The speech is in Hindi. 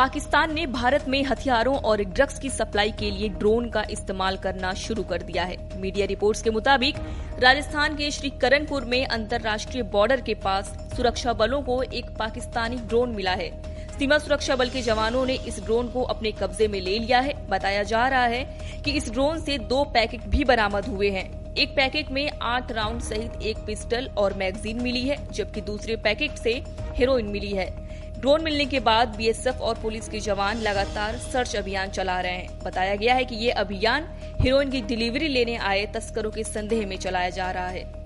पाकिस्तान ने भारत में हथियारों और ड्रग्स की सप्लाई के लिए ड्रोन का इस्तेमाल करना शुरू कर दिया है। मीडिया रिपोर्ट्स के मुताबिक, राजस्थान के श्री करणपुर में अंतर्राष्ट्रीय बॉर्डर के पास सुरक्षा बलों को एक पाकिस्तानी ड्रोन मिला है। सीमा सुरक्षा बल के जवानों ने इस ड्रोन को अपने कब्जे में ले लिया है। बताया जा रहा है कि इस ड्रोन से दो पैकेट भी बरामद हुए हैं। एक पैकेट में आठ राउंड सहित एक पिस्टल और मैगजीन मिली है, जबकि दूसरे पैकेट से हेरोइन मिली है। ड्रोन मिलने के बाद बीएसएफ और पुलिस के जवान लगातार सर्च अभियान चला रहे हैं। बताया गया है कि ये अभियान हीरोइन की डिलीवरी लेने आए तस्करों के संदेह में चलाया जा रहा है।